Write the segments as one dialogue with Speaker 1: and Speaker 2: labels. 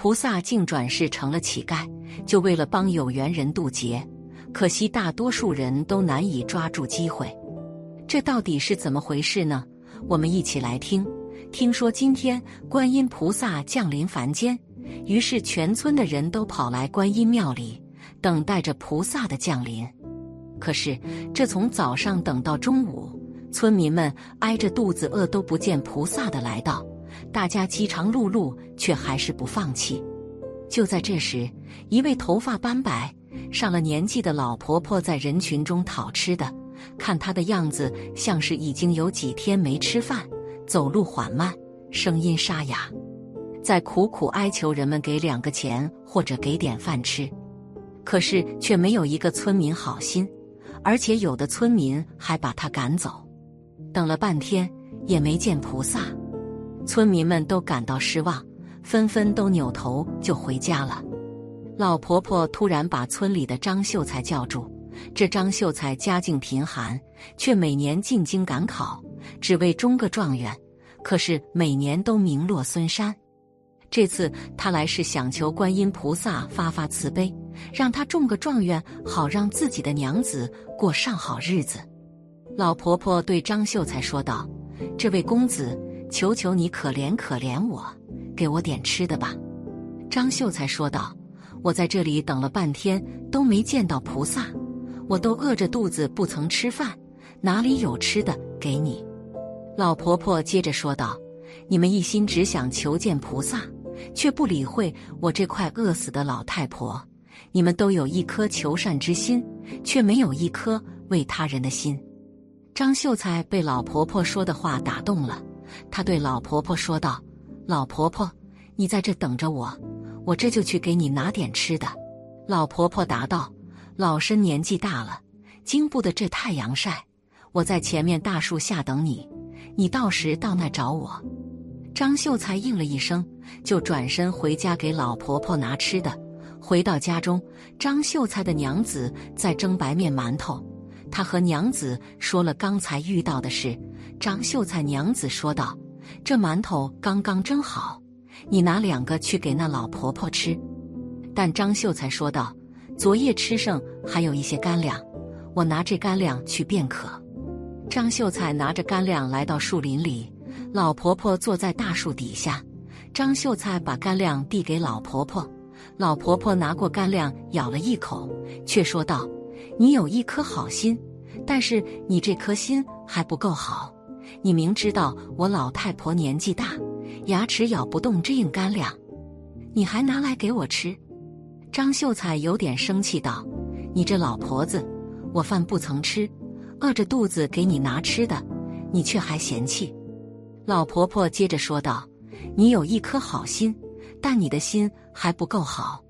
Speaker 1: 菩萨竟转世成了乞丐，就为了帮有缘人渡劫。可惜大多数人都难以抓住机会，这到底是怎么回事呢？我们一起来听。听说今天观音菩萨降临凡间，于是全村的人都跑来观音庙里，等待着菩萨的降临。可是这从早上等到中午，村民们挨着肚子饿都不见菩萨的来到，大家饥肠辘辘，却还是不放弃。就在这时，一位头发斑白、上了年纪的老婆婆在人群中讨吃的，看她的样子，像是已经有几天没吃饭。走路缓慢，声音沙哑，在苦苦哀求人们给两个钱或者给点饭吃，可是却没有一个村民好心，而且有的村民还把他赶走。等了半天也没见菩萨，村民们都感到失望，纷纷都扭头就回家了。老婆婆突然把村里的张秀才叫住，这张秀才家境贫寒，却每年进京赶考。只为中个状元，可是每年都名落孙山。这次他来是想求观音菩萨发发慈悲，让他中个状元，好让自己的娘子过上好日子。老婆婆对张秀才说道：“这位公子，求求你可怜可怜我，给我点吃的吧。”张秀才说道：“我在这里等了半天，都没见到菩萨，我都饿着肚子不曾吃饭，哪里有吃的给你？”老婆婆接着说道：“你们一心只想求见菩萨，却不理会我这块饿死的老太婆。你们都有一颗求善之心，却没有一颗为他人的心。”张秀才被老婆婆说的话打动了，他对老婆婆说道：“老婆婆，你在这等着我，我这就去给你拿点吃的。”老婆婆答道：“老身年纪大了，经不得这太阳晒，我在前面大树下等你。”你到时到那找我。张秀才应了一声，就转身回家给老婆婆拿吃的。回到家中，张秀才的娘子在蒸白面馒头。他和娘子说了刚才遇到的事。张秀才娘子说道：“这馒头刚刚蒸好，你拿两个去给那老婆婆吃。”但张秀才说道：“昨夜吃剩还有一些干粮，我拿这干粮去便可。”张秀才拿着干粮来到树林里，老婆婆坐在大树底下。张秀才把干粮递给老婆婆，老婆婆拿过干粮咬了一口，却说道：“你有一颗好心，但是你这颗心还不够好。你明知道我老太婆年纪大，牙齿咬不动这硬干粮，你还拿来给我吃。”张秀才有点生气道：“你这老婆子，我饭不曾吃。”饿着肚子给你拿吃的，你却还嫌弃。老婆婆接着说道：“你有一颗好心，但你的心还不够好。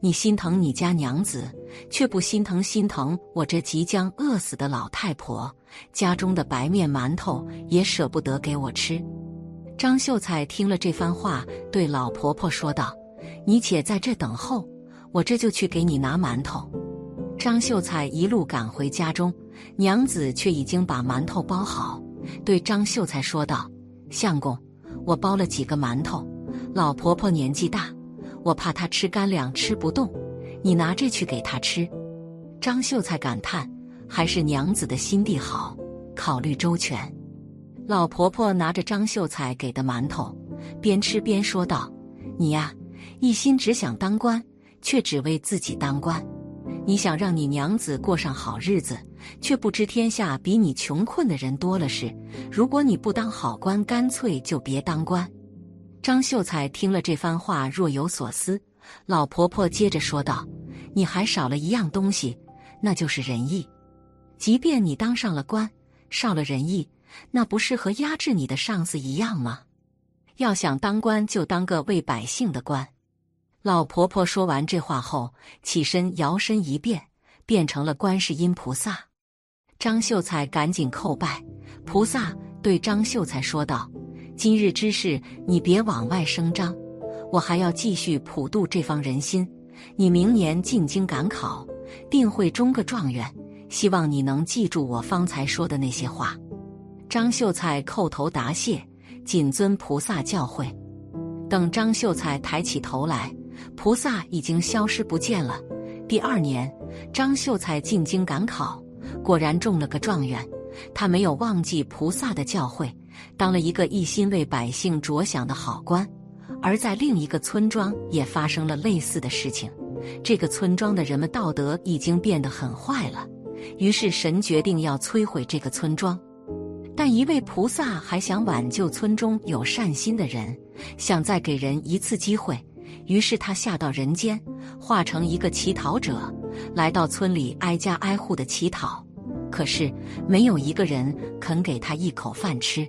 Speaker 1: 你心疼你家娘子，却不心疼心疼我这即将饿死的老太婆。家中的白面馒头也舍不得给我吃。”张秀才听了这番话，对老婆婆说道：“你且在这等候，我这就去给你拿馒头。”张秀才一路赶回家中。娘子却已经把馒头包好，对张秀才说道：“相公，我包了几个馒头。老婆婆年纪大，我怕她吃干粮吃不动，你拿这去给他吃。”张秀才感叹：“还是娘子的心地好，考虑周全。”老婆婆拿着张秀才给的馒头，边吃边说道：“你呀，一心只想当官，却只为自己当官。”你想让你娘子过上好日子，却不知天下比你穷困的人多了是。如果你不当好官，干脆就别当官。张秀才听了这番话，若有所思。老婆婆接着说道：“你还少了一样东西，那就是仁义。即便你当上了官，少了仁义，那不是和压制你的上司一样吗？要想当官，就当个为百姓的官。”老婆婆说完这话后，起身摇身一变，变成了观世音菩萨。张秀才赶紧叩拜。菩萨对张秀才说道：“今日之事，你别往外声张，我还要继续普渡这方人心。你明年进京赶考，定会中个状元。希望你能记住我方才说的那些话。”张秀才叩头答谢，谨遵菩萨教诲。等张秀才抬起头来，菩萨已经消失不见了。第二年，张秀才进京赶考，果然中了个状元。他没有忘记菩萨的教诲，当了一个一心为百姓着想的好官。而在另一个村庄也发生了类似的事情，这个村庄的人们道德已经变得很坏了。于是神决定要摧毁这个村庄，但一位菩萨还想挽救村中有善心的人，想再给人一次机会。于是他下到人间，化成一个乞讨者，来到村里挨家挨户的乞讨。可是没有一个人肯给他一口饭吃。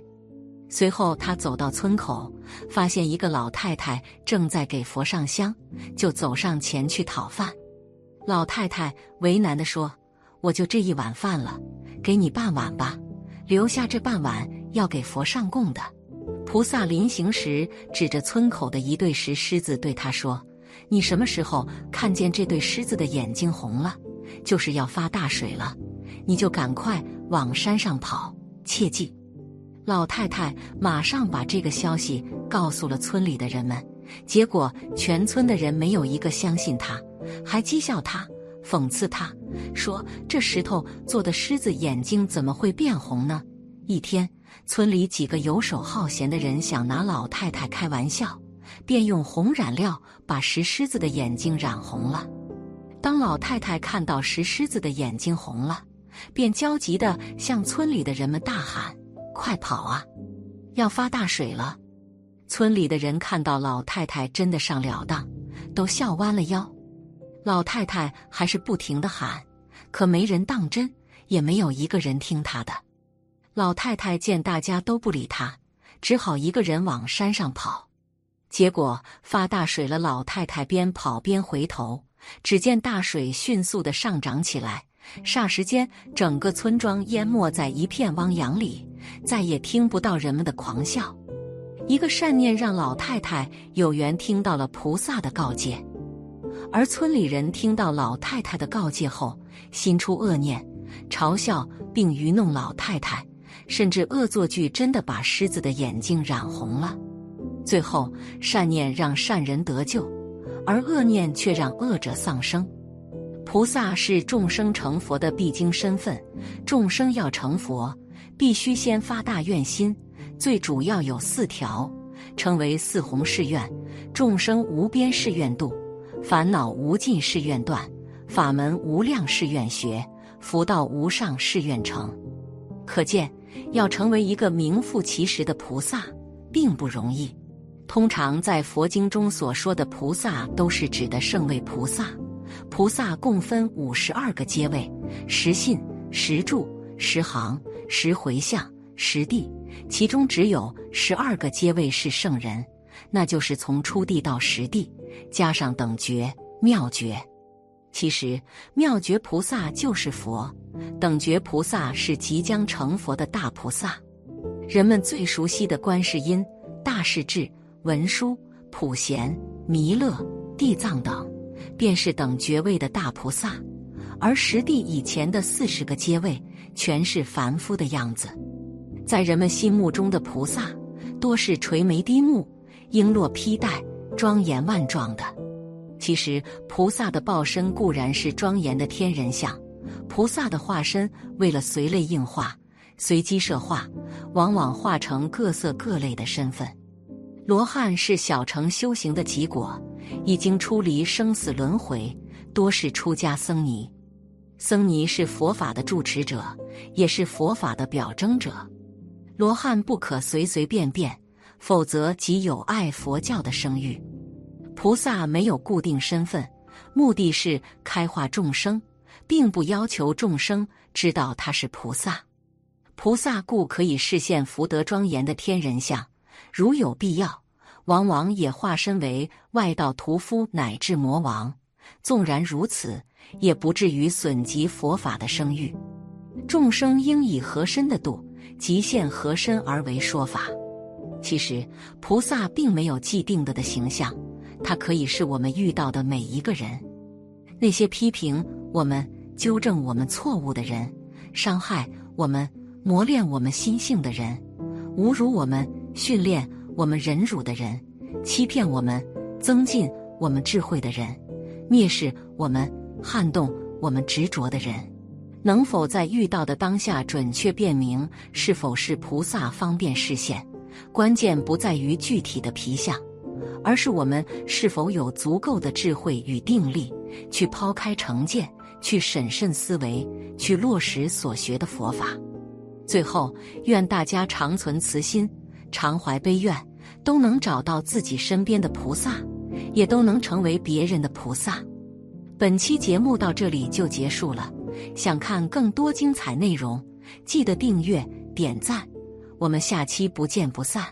Speaker 1: 随后他走到村口，发现一个老太太正在给佛上香，就走上前去讨饭。老太太为难地说。我就这一碗饭了，给你半碗吧，留下这半碗要给佛上供的。菩萨临行时，指着村口的一对石狮子对他说：“你什么时候看见这对狮子的眼睛红了，就是要发大水了，你就赶快往山上跑，切记。”老太太马上把这个消息告诉了村里的人们，结果全村的人没有一个相信她，还讥笑她。讽刺她说：“这石头做的狮子眼睛怎么会变红呢？”一天，村里几个游手好闲的人想拿老太太开玩笑，便用红染料把石狮子的眼睛染红了。当老太太看到石狮子的眼睛红了，便焦急地向村里的人们大喊：“快跑啊！要发大水了！”村里的人看到老太太真的上了当，都笑弯了腰。老太太还是不停的喊，可没人当真，也没有一个人听她的。老太太见大家都不理她，只好一个人往山上跑。结果发大水了，老太太边跑边回头，只见大水迅速的上涨起来，霎时间整个村庄淹没在一片汪洋里，再也听不到人们的狂笑。一个善念让老太太有缘听到了菩萨的告诫。而村里人听到老太太的告诫后，心出恶念，嘲笑并愚弄老太太，甚至恶作剧，真的把狮子的眼睛染红了。最后，善念让善人得救，而恶念却让恶者丧生。菩萨是众生成佛的必经身份，众生要成佛，必须先发大愿心，最主要有四条，称为四弘誓愿：众生无边誓愿度。烦恼无尽誓愿断，法门无量誓愿学，福道无上誓愿成。可见，要成为一个名副其实的菩萨，并不容易。通常在佛经中所说的菩萨，都是指的圣位菩萨。菩萨共分五十二个阶位：十信、十住、十行、十回向、十地。其中只有十二个阶位是圣人，那就是从初地到十地。加上等觉、妙觉，其实妙觉菩萨就是佛，等觉菩萨是即将成佛的大菩萨。人们最熟悉的观世音、大势至、文殊、普贤、弥勒、地藏等，便是等觉位的大菩萨。而实地以前的四十个阶位，全是凡夫的样子。在人们心目中的菩萨，多是垂眉低目、璎珞披戴。庄严万状的，其实菩萨的报身固然是庄严的天人像，菩萨的化身为了随类应化、随机设化，往往化成各色各类的身份。罗汉是小乘修行的结果，已经出离生死轮回，多是出家僧尼。僧尼是佛法的住持者，也是佛法的表征者。罗汉不可随随便便。否则即有碍佛教的声誉。菩萨没有固定身份，目的是开化众生，并不要求众生知道他是菩萨。菩萨故可以视现福德庄严的天人相，如有必要，往往也化身为外道屠夫乃至魔王。纵然如此，也不至于损及佛法的声誉。众生应以何身的度，即现何身而为说法。其实，菩萨并没有既定的的形象，他可以是我们遇到的每一个人。那些批评我们、纠正我们错误的人，伤害我们、磨练我们心性的人，侮辱我们、训练我们忍辱的人，欺骗我们、增进我们智慧的人，蔑视我们、撼动我们执着的人，能否在遇到的当下准确辨明是否是菩萨方便视线？关键不在于具体的皮相，而是我们是否有足够的智慧与定力，去抛开成见，去审慎思维，去落实所学的佛法。最后，愿大家常存慈心，常怀悲愿。都能找到自己身边的菩萨，也都能成为别人的菩萨。本期节目到这里就结束了。想看更多精彩内容记得订阅点赞。我们下期不见不散。